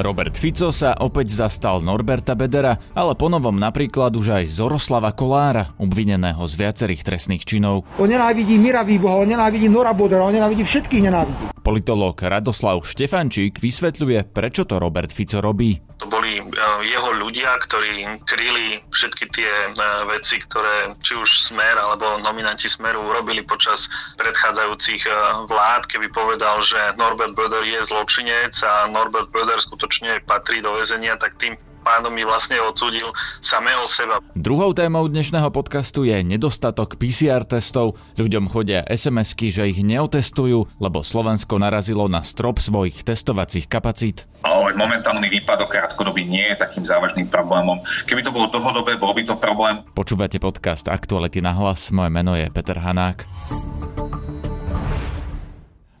Robert Fico sa opäť zastal Norberta Bedera, ale ponovom napríklad už aj Zoroslava Kolára, obvineného z viacerých trestných činov. On nenávidí Mira Výboha, on nenávidí Nora Bodera, on nenávidí všetkých nenávidí. Politológ Radoslav Štefančík vysvetľuje, prečo to Robert Fico robí. To boli e, jeho ľudia, ktorí kryli všetky tie e, veci, ktoré či už Smer alebo nominanti Smeru urobili počas predchádzajúcich e, vlád, keby povedal, že Norbert Böder je zločinec a Norbert Böder skutočne patrí do väzenia, tak tým pádom mi vlastne odsudil samého seba. Druhou témou dnešného podcastu je nedostatok PCR testov. Ľuďom chodia SMS-ky, že ich neotestujú, lebo Slovensko narazilo na strop svojich testovacích kapacít. Ale momentálny výpadok krátkodobý nie je takým závažným problémom. Keby to bolo dlhodobé, bol by to problém. Počúvate podcast Aktuality na hlas. Moje meno je Peter Hanák.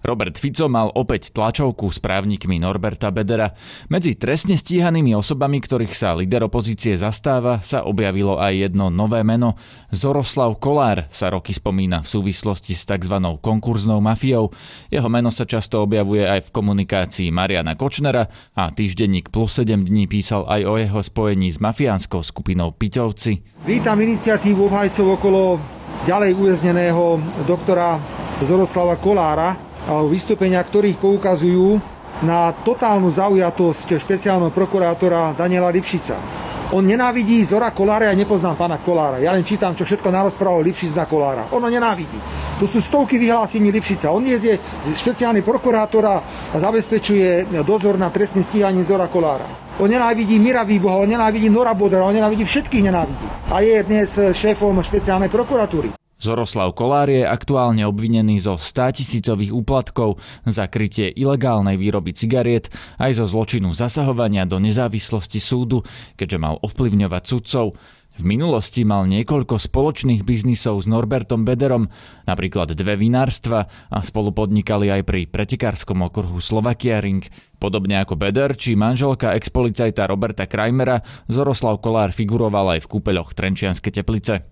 Robert Fico mal opäť tlačovku s právnikmi Norberta Bedera. Medzi trestne stíhanými osobami, ktorých sa líder opozície zastáva, sa objavilo aj jedno nové meno. Zoroslav Kolár sa roky spomína v súvislosti s tzv. konkurznou mafiou. Jeho meno sa často objavuje aj v komunikácii Mariana Kočnera a týždenník plus 7 dní písal aj o jeho spojení s mafiánskou skupinou Piťovci. Vítam iniciatívu obhajcov okolo ďalej uväzneného doktora Zoroslava Kolára, vystúpenia, ktorých poukazujú na totálnu zaujatosť špeciálneho prokurátora Daniela Lipšica. On nenávidí Zora Kolára, ja nepoznám pána Kolára. Ja len čítam, čo všetko narozprával Lipšic na Kolára. Ono nenávidí. To sú stovky vyhlásení Lipšica. On je špeciálny prokurátor a zabezpečuje dozor na trestným stíhaním Zora Kolára. On nenávidí Mira Výboha, on nenávidí Nora Bodera, on nenávidí všetkých nenávidí. A je dnes šéfom špeciálnej prokuratúry. Zoroslav Kolár je aktuálne obvinený zo 100 tisícových úplatkov za krytie ilegálnej výroby cigariet aj zo zločinu zasahovania do nezávislosti súdu, keďže mal ovplyvňovať sudcov. V minulosti mal niekoľko spoločných biznisov s Norbertom Bederom, napríklad dve vinárstva a spolu podnikali aj pri pretekárskom okruhu Slovakia Ring. Podobne ako Beder či manželka expolicajta Roberta Krajmera, Zoroslav Kolár figuroval aj v kúpeľoch Trenčianske teplice.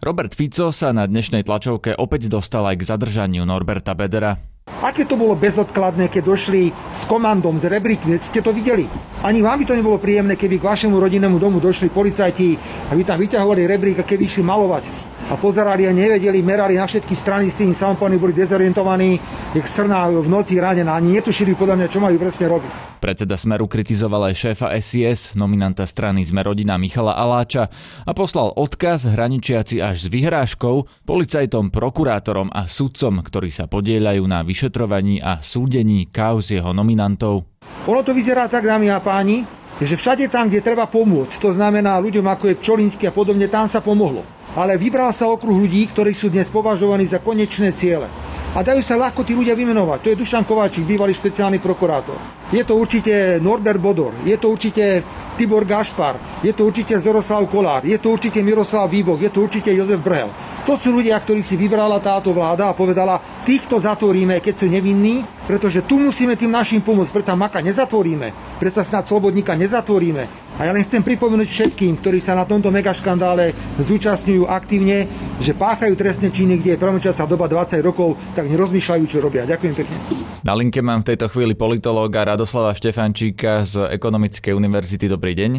Robert Fico sa na dnešnej tlačovke opäť dostal aj k zadržaniu Norberta Bedera. Aké to bolo bezodkladné, keď došli s komandom z rebríky, ste to videli? Ani vám by to nebolo príjemné, keby k vašemu rodinnému domu došli policajti a by tam vyťahovali rebrík a keby išli malovať a pozerali a nevedeli, merali na všetky strany s tými samopanmi, boli dezorientovaní, jak srná v noci ranená, ani netušili podľa mňa, čo majú presne robiť. Predseda Smeru kritizoval aj šéfa SIS, nominanta strany Sme rodina Michala Aláča a poslal odkaz hraničiaci až s vyhrážkou policajtom, prokurátorom a sudcom, ktorí sa podieľajú na vyšetrovaní a súdení kauz jeho nominantov. Ono to vyzerá tak, dámy a páni, že všade tam, kde treba pomôcť, to znamená ľuďom ako je Pčolinsky a podobne, tam sa pomohlo ale vybral sa okruh ľudí, ktorí sú dnes považovaní za konečné ciele. A dajú sa ľahko tí ľudia vymenovať. To je Dušan Kováčik, bývalý špeciálny prokurátor. Je to určite Norbert Bodor, je to určite Tibor Gašpar, je to určite Zoroslav Kolár, je to určite Miroslav Výbok, je to určite Jozef Brhel. To sú ľudia, ktorí si vybrala táto vláda a povedala, týchto zatvoríme, keď sú nevinní, pretože tu musíme tým našim pomôcť. Predsa Maka nezatvoríme, predsa snad Slobodníka nezatvoríme, a ja len chcem pripomenúť všetkým, ktorí sa na tomto megaškandále zúčastňujú aktívne, že páchajú trestné činy, kde je promlčacia doba 20 rokov, tak nerozmýšľajú, čo robia. Ďakujem pekne. Na linke mám v tejto chvíli politológa Radoslava Štefančíka z Ekonomickej univerzity. Dobrý deň.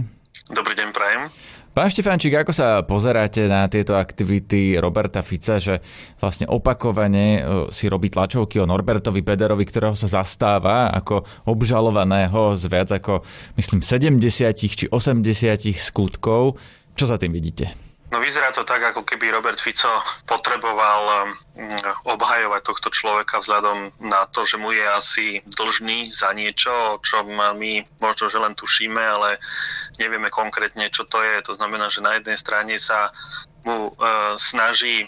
Dobrý deň, prajem. Pán Štefánčik, ako sa pozeráte na tieto aktivity Roberta Fica, že vlastne opakovane e, si robí tlačovky o Norbertovi Pederovi, ktorého sa zastáva ako obžalovaného z viac ako, myslím, 70 či 80 skutkov. Čo za tým vidíte? No vyzerá to tak, ako keby Robert Fico potreboval mm, obhajovať tohto človeka vzhľadom na to, že mu je asi dlžný za niečo, o čom my možno, že len tušíme, ale nevieme konkrétne, čo to je. To znamená, že na jednej strane sa mu e, snaží e,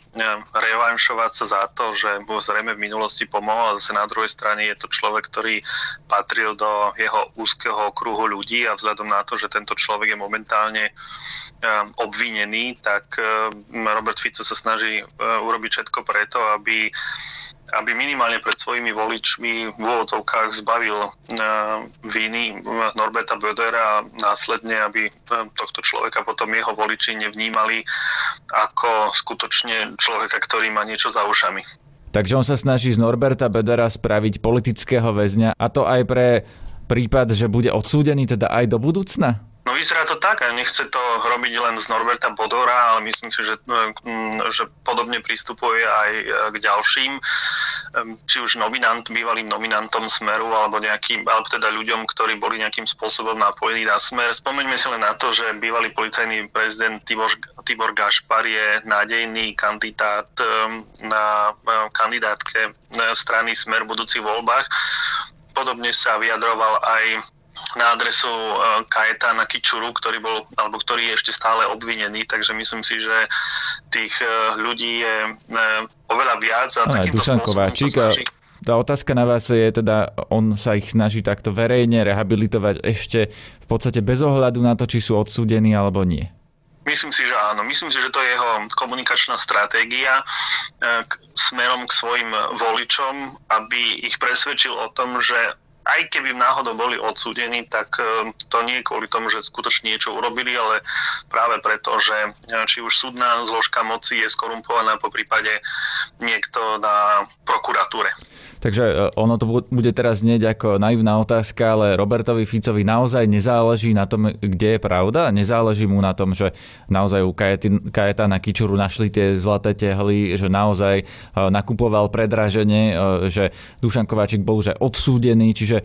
revanšovať sa za to, že mu zrejme v minulosti pomohol zase na druhej strane je to človek, ktorý patril do jeho úzkeho kruhu ľudí a vzhľadom na to, že tento človek je momentálne e, obvinený, tak e, Robert Fico sa snaží e, urobiť všetko preto, aby aby minimálne pred svojimi voličmi v úvodzovkách zbavil uh, viny Norberta Bödera a následne, aby tohto človeka potom jeho voliči nevnímali ako skutočne človeka, ktorý má niečo za ušami. Takže on sa snaží z Norberta Bedera spraviť politického väzňa a to aj pre prípad, že bude odsúdený teda aj do budúcna? No vyzerá to tak a nechce to robiť len z Norberta Bodora, ale myslím si, že, mm, že podobne pristupuje aj e, k ďalším, či už nominant, bývalým nominantom Smeru alebo nejakým, alebo teda ľuďom, ktorí boli nejakým spôsobom napojení na Smer. Spomeňme si len na to, že bývalý policajný prezident Tibor, Tibor Gašpar je nádejný kandidát na kandidátke e, strany Smer v budúcich voľbách. Podobne sa vyjadroval aj na adresu e, na Kičuru, ktorý bol, alebo ktorý je ešte stále obvinený, takže myslím si, že tých e, ľudí je e, oveľa viac a takýmto Dušan Kováčik, tá otázka na vás je teda, on sa ich snaží takto verejne rehabilitovať ešte v podstate bez ohľadu na to, či sú odsúdení alebo nie. Myslím si, že áno. Myslím si, že to je jeho komunikačná stratégia k, smerom k svojim voličom, aby ich presvedčil o tom, že aj keby náhodou boli odsúdení, tak e, to nie je kvôli tomu, že skutočne niečo urobili, ale práve preto, že e, či už súdna zložka moci je skorumpovaná po prípade niekto na prokuratúre. Takže e, ono to bude teraz znieť ako naivná otázka, ale Robertovi Ficovi naozaj nezáleží na tom, kde je pravda? Nezáleží mu na tom, že naozaj u Kajetána Kičuru našli tie zlaté tehly, že naozaj nakupoval predraženie, že Dušan Kováčik bol že odsúdený, čiže že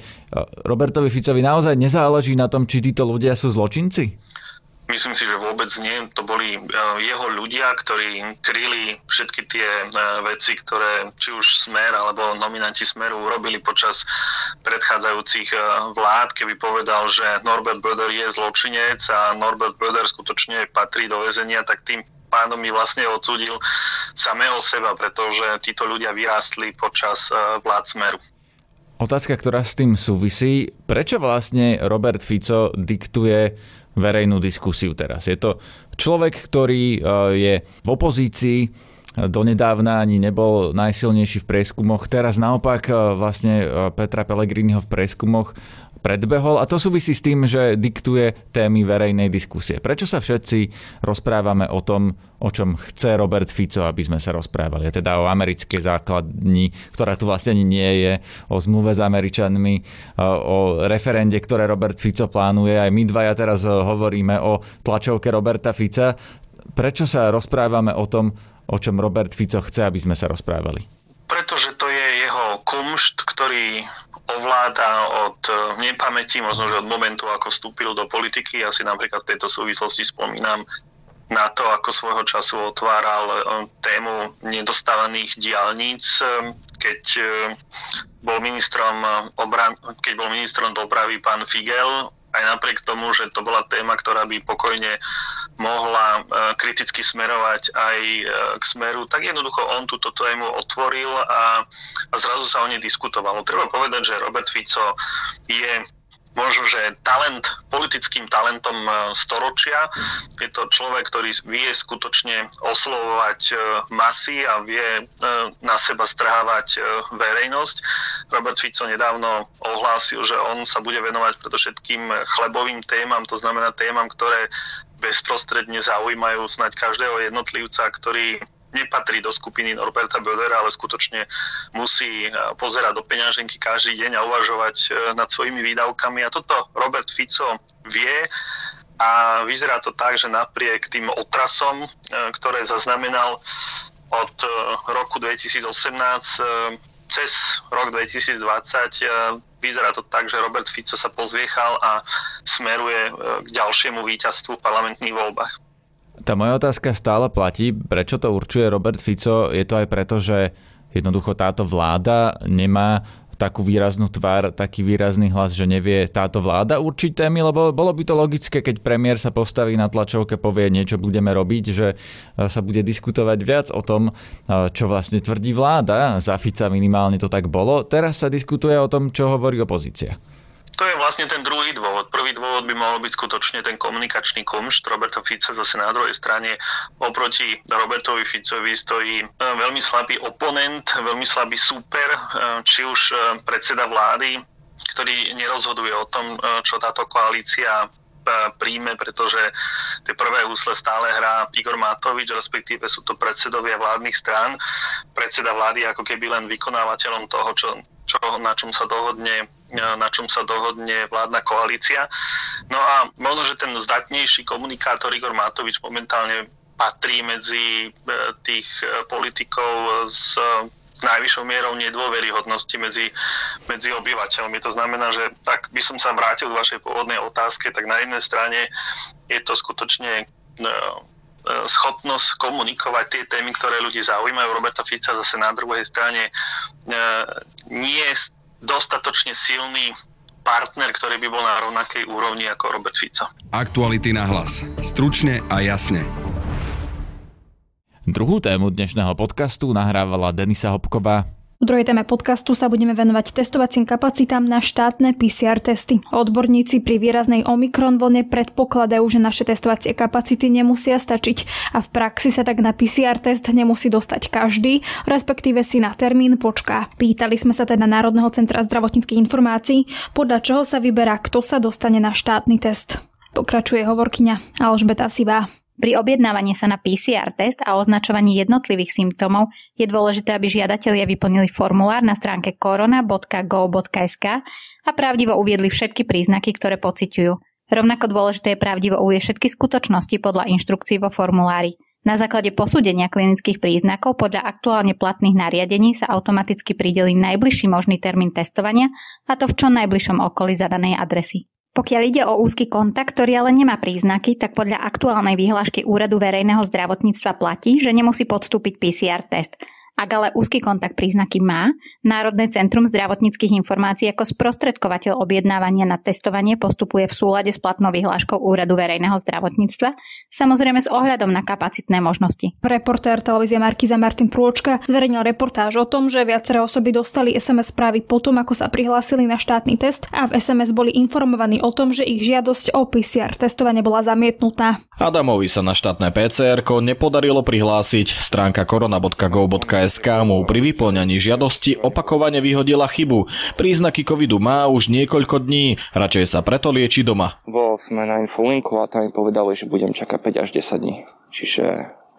Robertovi Ficovi naozaj nezáleží na tom, či títo ľudia sú zločinci? Myslím si, že vôbec nie. To boli e, jeho ľudia, ktorí kryli všetky tie e, veci, ktoré či už Smer alebo nominanti Smeru urobili počas predchádzajúcich e, vlád, keby povedal, že Norbert Böder je zločinec a Norbert Böder skutočne patrí do väzenia, tak tým pádom mi vlastne odsudil samého seba, pretože títo ľudia vyrástli počas vlád Smeru. Otázka, ktorá s tým súvisí, prečo vlastne Robert Fico diktuje verejnú diskusiu teraz? Je to človek, ktorý e, je v opozícii, donedávna ani nebol najsilnejší v prieskumoch. Teraz naopak e, vlastne e, Petra Pellegriniho v prieskumoch predbehol a to súvisí s tým, že diktuje témy verejnej diskusie. Prečo sa všetci rozprávame o tom, o čom chce Robert Fico, aby sme sa rozprávali? Teda o americkej základni, ktorá tu vlastne nie je, o zmluve s Američanmi, o referende, ktoré Robert Fico plánuje. Aj my dvaja teraz hovoríme o tlačovke Roberta Fica. Prečo sa rozprávame o tom, o čom Robert Fico chce, aby sme sa rozprávali? Pretože to je jeho kumšt, ktorý ovláda od e, nepamäti, možno, že od momentu, ako vstúpil do politiky. Ja si napríklad v tejto súvislosti spomínam na to, ako svojho času otváral e, tému nedostávaných diálnic, e, keď bol ministrom, obran- keď bol ministrom dopravy pán Figel aj napriek tomu, že to bola téma, ktorá by pokojne mohla e, kriticky smerovať aj e, k smeru, tak jednoducho on túto tému otvoril a, a zrazu sa o nej diskutovalo. Treba povedať, že Robert Fico je možno, že talent, politickým talentom e, storočia. Je to človek, ktorý vie skutočne oslovovať e, masy a vie e, na seba strhávať verejnosť. Robert Fico nedávno ohlásil, že on sa bude venovať predovšetkým chlebovým témam, to znamená témam, ktoré bezprostredne zaujímajú snať každého jednotlivca, ktorý nepatrí do skupiny Norberta Bödera, ale skutočne musí e, pozerať do peňaženky každý deň a uvažovať e, nad svojimi výdavkami. A toto Robert Fico vie a vyzerá to tak, že napriek tým otrasom, e, ktoré zaznamenal od roku 2018 cez rok 2020 vyzerá to tak, že Robert Fico sa pozviechal a smeruje k ďalšiemu víťazstvu v parlamentných voľbách. Tá moja otázka stále platí. Prečo to určuje Robert Fico? Je to aj preto, že jednoducho táto vláda nemá takú výraznú tvár, taký výrazný hlas, že nevie táto vláda určiť témy, lebo bolo by to logické, keď premiér sa postaví na tlačovke, povie niečo budeme robiť, že sa bude diskutovať viac o tom, čo vlastne tvrdí vláda. Za Fica minimálne to tak bolo. Teraz sa diskutuje o tom, čo hovorí opozícia. To je vlastne ten druhý dôvod. Prvý dôvod by mohol byť skutočne ten komunikačný kumšt Roberta Fica. Zase na druhej strane oproti Robertovi Ficovi stojí e, veľmi slabý oponent, veľmi slabý súper, e, či už e, predseda vlády, ktorý nerozhoduje o tom, čo táto koalícia príjme, pretože tie prvé úsle stále hrá Igor Matovič, respektíve sú to predsedovia vládnych strán. Predseda vlády ako keby len vykonávateľom toho, čo, čo, na čom sa dohodne na čom sa dohodne vládna koalícia. No a možno, že ten zdatnejší komunikátor Igor Matovič momentálne patrí medzi e, tých e, politikov s s najvyššou mierou nedôveryhodnosti medzi, medzi obyvateľmi. To znamená, že tak by som sa vrátil k vašej pôvodnej otázke, tak na jednej strane je to skutočne schopnosť komunikovať tie témy, ktoré ľudí zaujímajú. Roberta Fica zase na druhej strane nie je dostatočne silný partner, ktorý by bol na rovnakej úrovni ako Robert Fico. Aktuality na hlas. Stručne a jasne. Druhú tému dnešného podcastu nahrávala Denisa Hopková. V druhej téme podcastu sa budeme venovať testovacím kapacitám na štátne PCR testy. Odborníci pri výraznej Omikron vlne predpokladajú, že naše testovacie kapacity nemusia stačiť a v praxi sa tak na PCR test nemusí dostať každý, respektíve si na termín počká. Pýtali sme sa teda Národného centra zdravotníckých informácií, podľa čoho sa vyberá, kto sa dostane na štátny test. Pokračuje hovorkyňa Alžbeta Sivá. Pri objednávaní sa na PCR test a označovaní jednotlivých symptómov je dôležité, aby žiadatelia vyplnili formulár na stránke korona.go.sk a pravdivo uviedli všetky príznaky, ktoré pociťujú. Rovnako dôležité je pravdivo uvieť všetky skutočnosti podľa inštrukcií vo formulári. Na základe posúdenia klinických príznakov podľa aktuálne platných nariadení sa automaticky prideli najbližší možný termín testovania a to v čo najbližšom okolí zadanej adresy. Pokiaľ ide o úzky kontakt, ktorý ale nemá príznaky, tak podľa aktuálnej výhľašky Úradu verejného zdravotníctva platí, že nemusí podstúpiť PCR test. Ak ale úzky kontakt príznaky má, Národné centrum zdravotníckých informácií ako sprostredkovateľ objednávania na testovanie postupuje v súlade s platnou vyhláškou Úradu verejného zdravotníctva, samozrejme s ohľadom na kapacitné možnosti. Reportér televízie Markiza Martin Prôčka zverejnil reportáž o tom, že viaceré osoby dostali SMS správy potom, ako sa prihlásili na štátny test a v SMS boli informovaní o tom, že ich žiadosť o PCR testovanie bola zamietnutá. Adamovi sa na štátne PCR nepodarilo prihlásiť. Stránka korona.gov.sk SK mu pri vyplňaní žiadosti opakovane vyhodila chybu. Príznaky covidu má už niekoľko dní, radšej sa preto lieči doma. Bol sme na infolinku a tam mi povedali, že budem čakať 5 až 10 dní. Čiže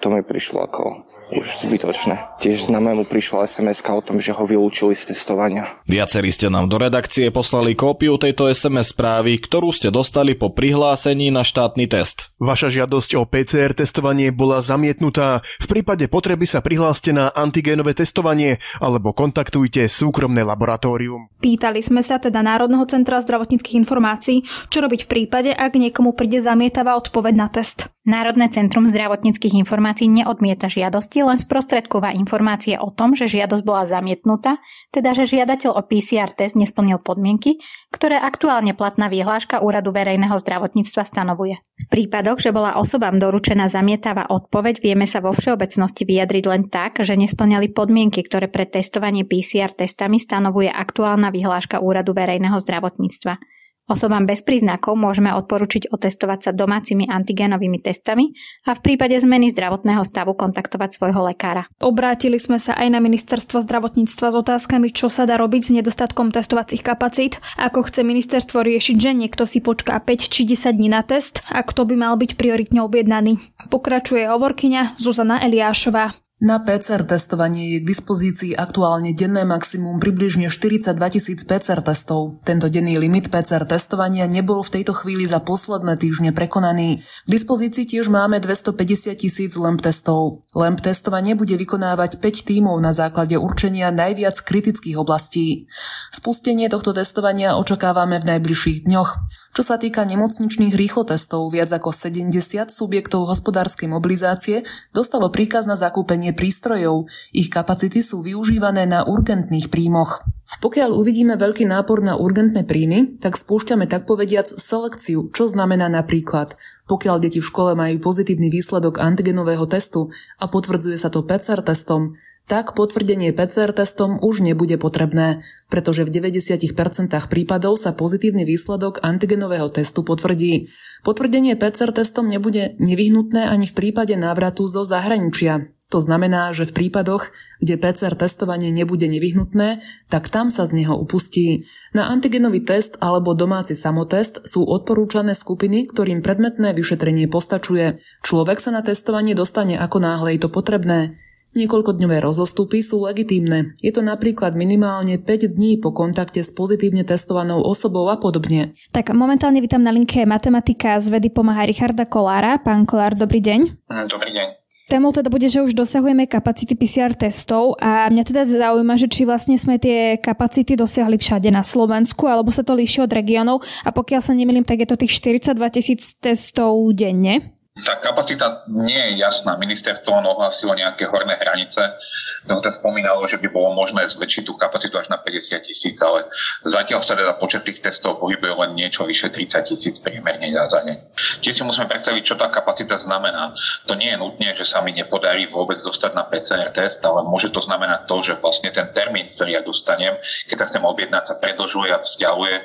to mi prišlo ako už zbytočné. Tiež známemu prišla sms o tom, že ho vylúčili z testovania. Viacerí ste nám do redakcie poslali kópiu tejto SMS správy, ktorú ste dostali po prihlásení na štátny test. Vaša žiadosť o PCR testovanie bola zamietnutá. V prípade potreby sa prihláste na antigénové testovanie alebo kontaktujte súkromné laboratórium. Pýtali sme sa teda Národného centra zdravotníckých informácií, čo robiť v prípade, ak niekomu príde zamietavá odpoveď na test. Národné centrum zdravotníckých informácií neodmieta žiadosti, len sprostredková informácie o tom, že žiadosť bola zamietnutá, teda že žiadateľ o PCR test nesplnil podmienky, ktoré aktuálne platná vyhláška Úradu verejného zdravotníctva stanovuje. V prípadoch, že bola osobám doručená zamietavá odpoveď, vieme sa vo všeobecnosti vyjadriť len tak, že nesplňali podmienky, ktoré pre testovanie PCR testami stanovuje aktuálna vyhláška Úradu verejného zdravotníctva. Osobám bez príznakov môžeme odporučiť otestovať sa domácimi antigénovými testami a v prípade zmeny zdravotného stavu kontaktovať svojho lekára. Obrátili sme sa aj na ministerstvo zdravotníctva s otázkami, čo sa dá robiť s nedostatkom testovacích kapacít, ako chce ministerstvo riešiť, že niekto si počká 5 či 10 dní na test a kto by mal byť prioritne objednaný. Pokračuje hovorkyňa Zuzana Eliášová. Na PCR testovanie je k dispozícii aktuálne denné maximum približne 42 tisíc PCR testov. Tento denný limit PCR testovania nebol v tejto chvíli za posledné týždne prekonaný. K dispozícii tiež máme 250 tisíc LEMP testov. LEMP testovanie bude vykonávať 5 tímov na základe určenia najviac kritických oblastí. Spustenie tohto testovania očakávame v najbližších dňoch. Čo sa týka nemocničných rýchlotestov, viac ako 70 subjektov hospodárskej mobilizácie dostalo príkaz na zakúpenie prístrojov. Ich kapacity sú využívané na urgentných príjmoch. Pokiaľ uvidíme veľký nápor na urgentné príjmy, tak spúšťame tak povediac selekciu, čo znamená napríklad, pokiaľ deti v škole majú pozitívny výsledok antigenového testu a potvrdzuje sa to PCR testom, tak potvrdenie PCR testom už nebude potrebné, pretože v 90% prípadov sa pozitívny výsledok antigenového testu potvrdí. Potvrdenie PCR testom nebude nevyhnutné ani v prípade návratu zo zahraničia. To znamená, že v prípadoch, kde PCR testovanie nebude nevyhnutné, tak tam sa z neho upustí. Na antigenový test alebo domáci samotest sú odporúčané skupiny, ktorým predmetné vyšetrenie postačuje. Človek sa na testovanie dostane ako náhle je to potrebné. Niekoľkodňové rozostupy sú legitímne. Je to napríklad minimálne 5 dní po kontakte s pozitívne testovanou osobou a podobne. Tak momentálne vítam na linke matematika z vedy pomáha Richarda Kolára. Pán Kolár, dobrý deň. Dobrý deň. Témou teda bude, že už dosahujeme kapacity PCR testov a mňa teda zaujíma, že či vlastne sme tie kapacity dosiahli všade na Slovensku, alebo sa to líši od regiónov a pokiaľ sa nemýlim, tak je to tých 42 tisíc testov denne. Tá kapacita nie je jasná. Ministerstvo len ohlásilo nejaké horné hranice. Dokonca spomínalo, že by bolo možné zväčšiť tú kapacitu až na 50 tisíc, ale zatiaľ sa teda počet tých testov pohybuje len niečo vyše 30 tisíc priemerne za deň. Tiež si musíme predstaviť, čo tá kapacita znamená. To nie je nutne, že sa mi nepodarí vôbec dostať na PCR test, ale môže to znamenať to, že vlastne ten termín, ktorý ja dostanem, keď sa chcem objednať, sa predlžuje a vzdialuje.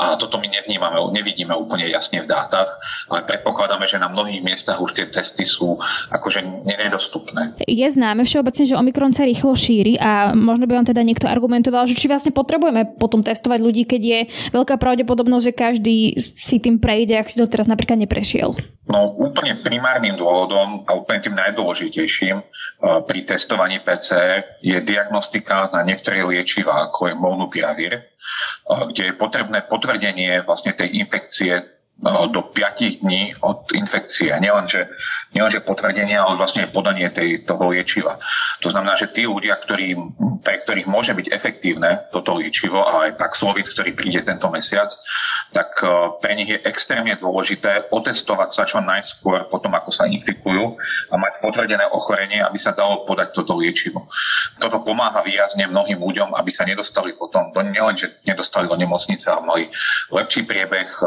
A toto my nevnímame, nevidíme úplne jasne v dátach, ale predpokladáme, že na mnohých miestach už tie testy sú akože nedostupné. Je známe všeobecne, že Omikron sa rýchlo šíri a možno by vám teda niekto argumentoval, že či vlastne potrebujeme potom testovať ľudí, keď je veľká pravdepodobnosť, že každý si tým prejde, ak si to teraz napríklad neprešiel. No úplne primárnym dôvodom a úplne tým najdôležitejším pri testovaní PCR je diagnostika na niektoré liečivá, ako je molnupiravir, kde je potrebné potvrdenie vlastne tej infekcie do 5 dní od infekcie. Nielenže, nielenže potvrdenie, ale vlastne podanie tej, toho liečiva. To znamená, že tí ľudia, ktorí, pre ktorých môže byť efektívne toto liečivo a aj Paxlovid, ktorý príde tento mesiac, tak e, pre nich je extrémne dôležité otestovať sa čo najskôr potom, ako sa infikujú a mať potvrdené ochorenie, aby sa dalo podať toto liečivo. Toto pomáha výrazne mnohým ľuďom, aby sa nedostali potom, do, nielen, že nedostali do nemocnice, ale mali lepší priebeh, e,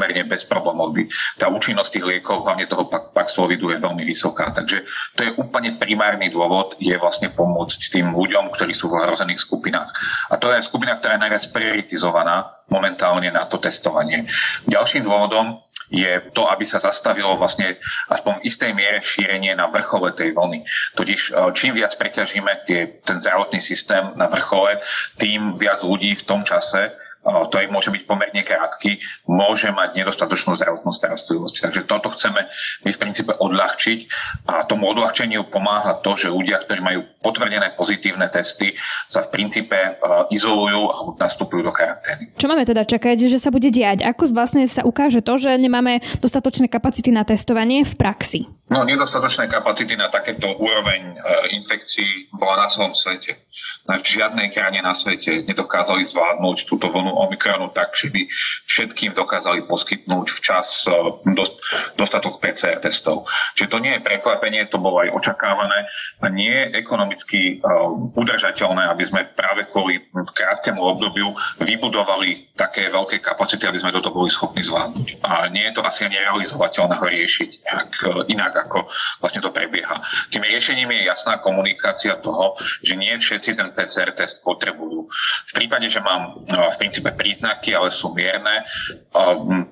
pomerne bez problémov. Tá účinnosť tých liekov, hlavne toho Paxlovidu, je veľmi vysoká. Takže to je úplne primárny dôvod, je vlastne pomôcť tým ľuďom, ktorí sú v ohrozených skupinách. A to je skupina, ktorá je najviac prioritizovaná momentálne na to testovanie. Ďalším dôvodom je to, aby sa zastavilo vlastne aspoň v istej miere šírenie na vrchole tej vlny. Totiž e, čím viac preťažíme tie, ten zdravotný systém na vrchole, tým viac ľudí v tom čase ktorý môže byť pomerne krátky, môže mať nedostatočnú zdravotnú starostlivosť. Takže toto chceme my v princípe odľahčiť a tomu odľahčeniu pomáha to, že ľudia, ktorí majú potvrdené pozitívne testy, sa v princípe izolujú a nastupujú do karantény. Čo máme teda čakať, že sa bude diať? Ako vlastne sa ukáže to, že nemáme dostatočné kapacity na testovanie v praxi? No, nedostatočné kapacity na takéto úroveň e, infekcií bola na celom svete v žiadnej krajine na svete nedokázali zvládnuť túto vlnu Omikronu tak, že by všetkým dokázali poskytnúť včas e, dost, dostatok PCR testov. Čiže to nie je prekvapenie, to bolo aj očakávané a nie je ekonomicky uh, udržateľné, aby sme práve kvôli krátkemu obdobiu vybudovali také veľké kapacity, aby sme toto boli schopní zvládnuť. A nie je to asi ani realizovateľné ho riešiť nejak uh, inak, ako vlastne to prebieha. Tým riešením je jasná komunikácia toho, že nie všetci ten PCR test potrebujú. V prípade, že mám v princípe príznaky, ale sú mierne,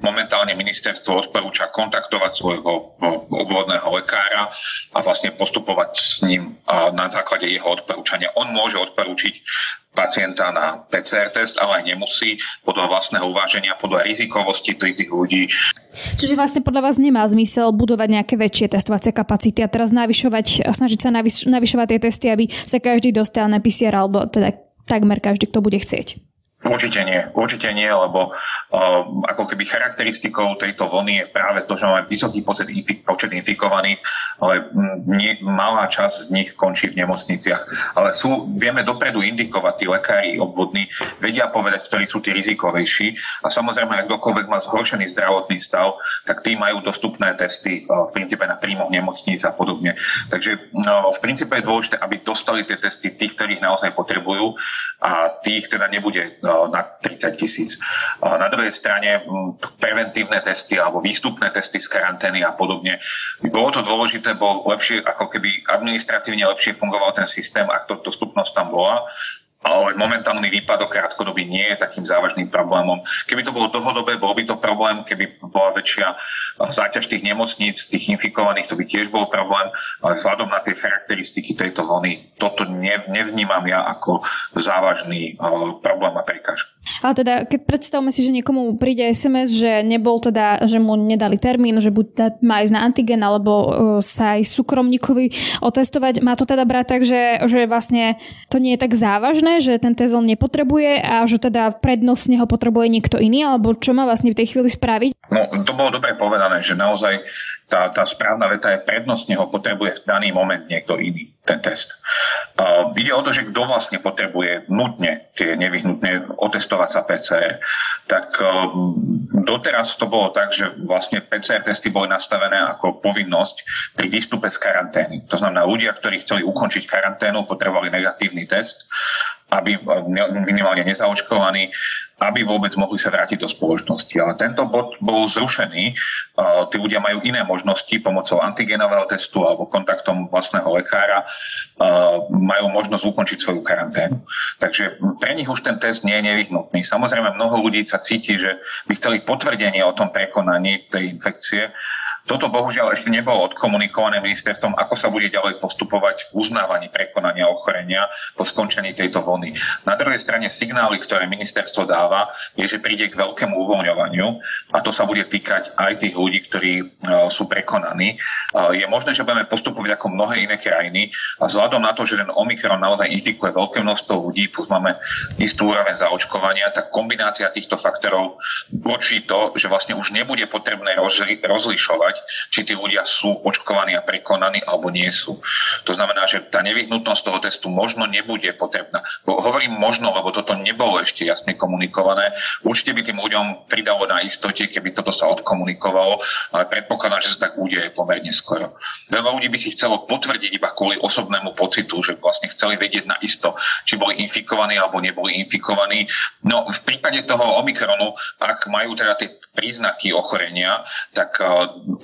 momentálne ministerstvo odporúča kontaktovať svojho obvodného lekára a vlastne postupovať s ním na základe jeho odporúčania. On môže odporúčiť pacienta na PCR test, ale aj nemusí podľa vlastného uváženia, podľa rizikovosti tých ľudí. Čiže vlastne podľa vás nemá zmysel budovať nejaké väčšie testovacie kapacity a teraz navyšovať, snažiť sa navyš, navyšovať tie testy, aby sa každý dostal na PCR alebo teda takmer každý, kto bude chcieť. Určite nie, určite nie, lebo uh, ako keby charakteristikou tejto vlny je práve to, že máme vysoký počet, infik- počet infikovaných, ale nie, malá časť z nich končí v nemocniciach. Ale sú, vieme dopredu indikovať, tí lekári obvodní vedia povedať, ktorí sú tí rizikovejší a samozrejme, ak kdokoľvek má zhoršený zdravotný stav, tak tí majú dostupné testy uh, v princípe na príjmoch nemocníc a podobne. Takže uh, v princípe je dôležité, aby dostali tie testy tí, ktorých naozaj potrebujú a tých teda nebude na 30 tisíc. Na druhej strane preventívne testy alebo výstupné testy z karantény a podobne. Bolo to dôležité, bol lepšie, ako keby administratívne lepšie fungoval ten systém, ak to dostupnosť tam bola ale momentálny výpadok krátkodobý nie je takým závažným problémom. Keby to bolo dlhodobé, bol by to problém, keby bola väčšia záťaž tých nemocníc, tých infikovaných, to by tiež bol problém, ale vzhľadom na tie charakteristiky tejto vlny, toto nevnímam ja ako závažný problém a prekážku. Ale teda, keď predstavme si, že niekomu príde SMS, že nebol teda, že mu nedali termín, že buď má ísť na antigen, alebo uh, sa aj súkromníkovi otestovať, má to teda brať tak, že, že vlastne to nie je tak závažné, že ten test on nepotrebuje a že teda prednostne ho potrebuje niekto iný, alebo čo má vlastne v tej chvíli spraviť? No, to bolo dobre povedané, že naozaj tá, tá správna veta je prednostne ho potrebuje v daný moment niekto iný, ten test. Uh, ide o to, že kto vlastne potrebuje nutne tie nevyhnutné otestovať sa PCR. Tak uh, doteraz to bolo tak, že vlastne PCR testy boli nastavené ako povinnosť pri výstupe z karantény. To znamená, ľudia, ktorí chceli ukončiť karanténu, potrebovali negatívny test aby minimálne nezaočkovaní, aby vôbec mohli sa vrátiť do spoločnosti. Ale tento bod bol zrušený. Tí ľudia majú iné možnosti pomocou antigenového testu alebo kontaktom vlastného lekára. Majú možnosť ukončiť svoju karanténu. Takže pre nich už ten test nie je nevyhnutný. Samozrejme, mnoho ľudí sa cíti, že by chceli potvrdenie o tom prekonaní tej infekcie. Toto bohužiaľ ešte nebolo odkomunikované ministerstvom, ako sa bude ďalej postupovať v uznávaní prekonania ochorenia po skončení tejto vlny. Na druhej strane signály, ktoré ministerstvo dáva, je, že príde k veľkému uvoľňovaniu a to sa bude týkať aj tých ľudí, ktorí uh, sú prekonaní. Uh, je možné, že budeme postupovať ako mnohé iné krajiny a vzhľadom na to, že ten Omikron naozaj infikuje veľké množstvo ľudí, plus máme istú úroveň zaočkovania, tak kombinácia týchto faktorov určí to, že vlastne už nebude potrebné rozli- rozlišovať či tí ľudia sú očkovaní a prekonaní alebo nie sú. To znamená, že tá nevyhnutnosť toho testu možno nebude potrebná. Hovorím možno, lebo toto nebolo ešte jasne komunikované. Určite by tým ľuďom pridalo na istote, keby toto sa odkomunikovalo, ale predpokladám, že sa tak udeje pomerne skoro. Veľa ľudí by si chcelo potvrdiť iba kvôli osobnému pocitu, že vlastne chceli vedieť na isto, či boli infikovaní alebo neboli infikovaní. No v prípade toho Omikronu, ak majú teda tie príznaky ochorenia, tak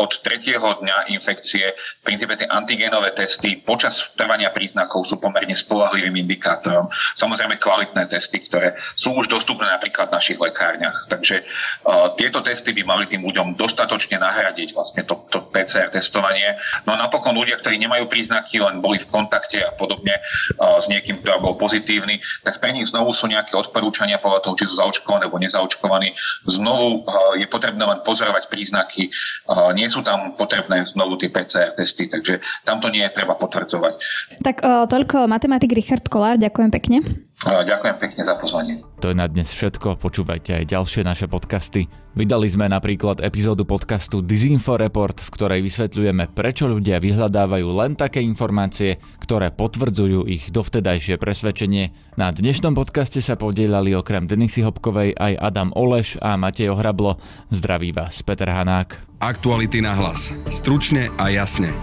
od tretieho dňa infekcie v princípe tie antigénové testy počas trvania príznakov sú pomerne spolahlivým indikátorom. Samozrejme kvalitné testy, ktoré sú už dostupné napríklad v našich lekárniach. Takže uh, tieto testy by mali tým ľuďom dostatočne nahradiť vlastne to, to PCR testovanie. No a napokon ľudia, ktorí nemajú príznaky, len boli v kontakte a podobne uh, s niekým, kto bol pozitívny, tak pre nich znovu sú nejaké odporúčania podľa toho, či sú zaočkovaní alebo nezaočkovaní. Znovu uh, je potrebné len pozorovať príznaky. Uh, nie sú tam potrebné znovu tie PCR testy, takže tam to nie je treba potvrdzovať. Tak o, toľko matematik Richard Kolár, ďakujem pekne. Ďakujem pekne za pozvanie. To je na dnes všetko, počúvajte aj ďalšie naše podcasty. Vydali sme napríklad epizódu podcastu Disinfo Report, v ktorej vysvetľujeme, prečo ľudia vyhľadávajú len také informácie, ktoré potvrdzujú ich dovtedajšie presvedčenie. Na dnešnom podcaste sa podielali okrem Denisy Hopkovej aj Adam Oleš a Matej Ohrablo. Zdraví vás Peter Hanák. Aktuality na hlas. Stručne a jasne.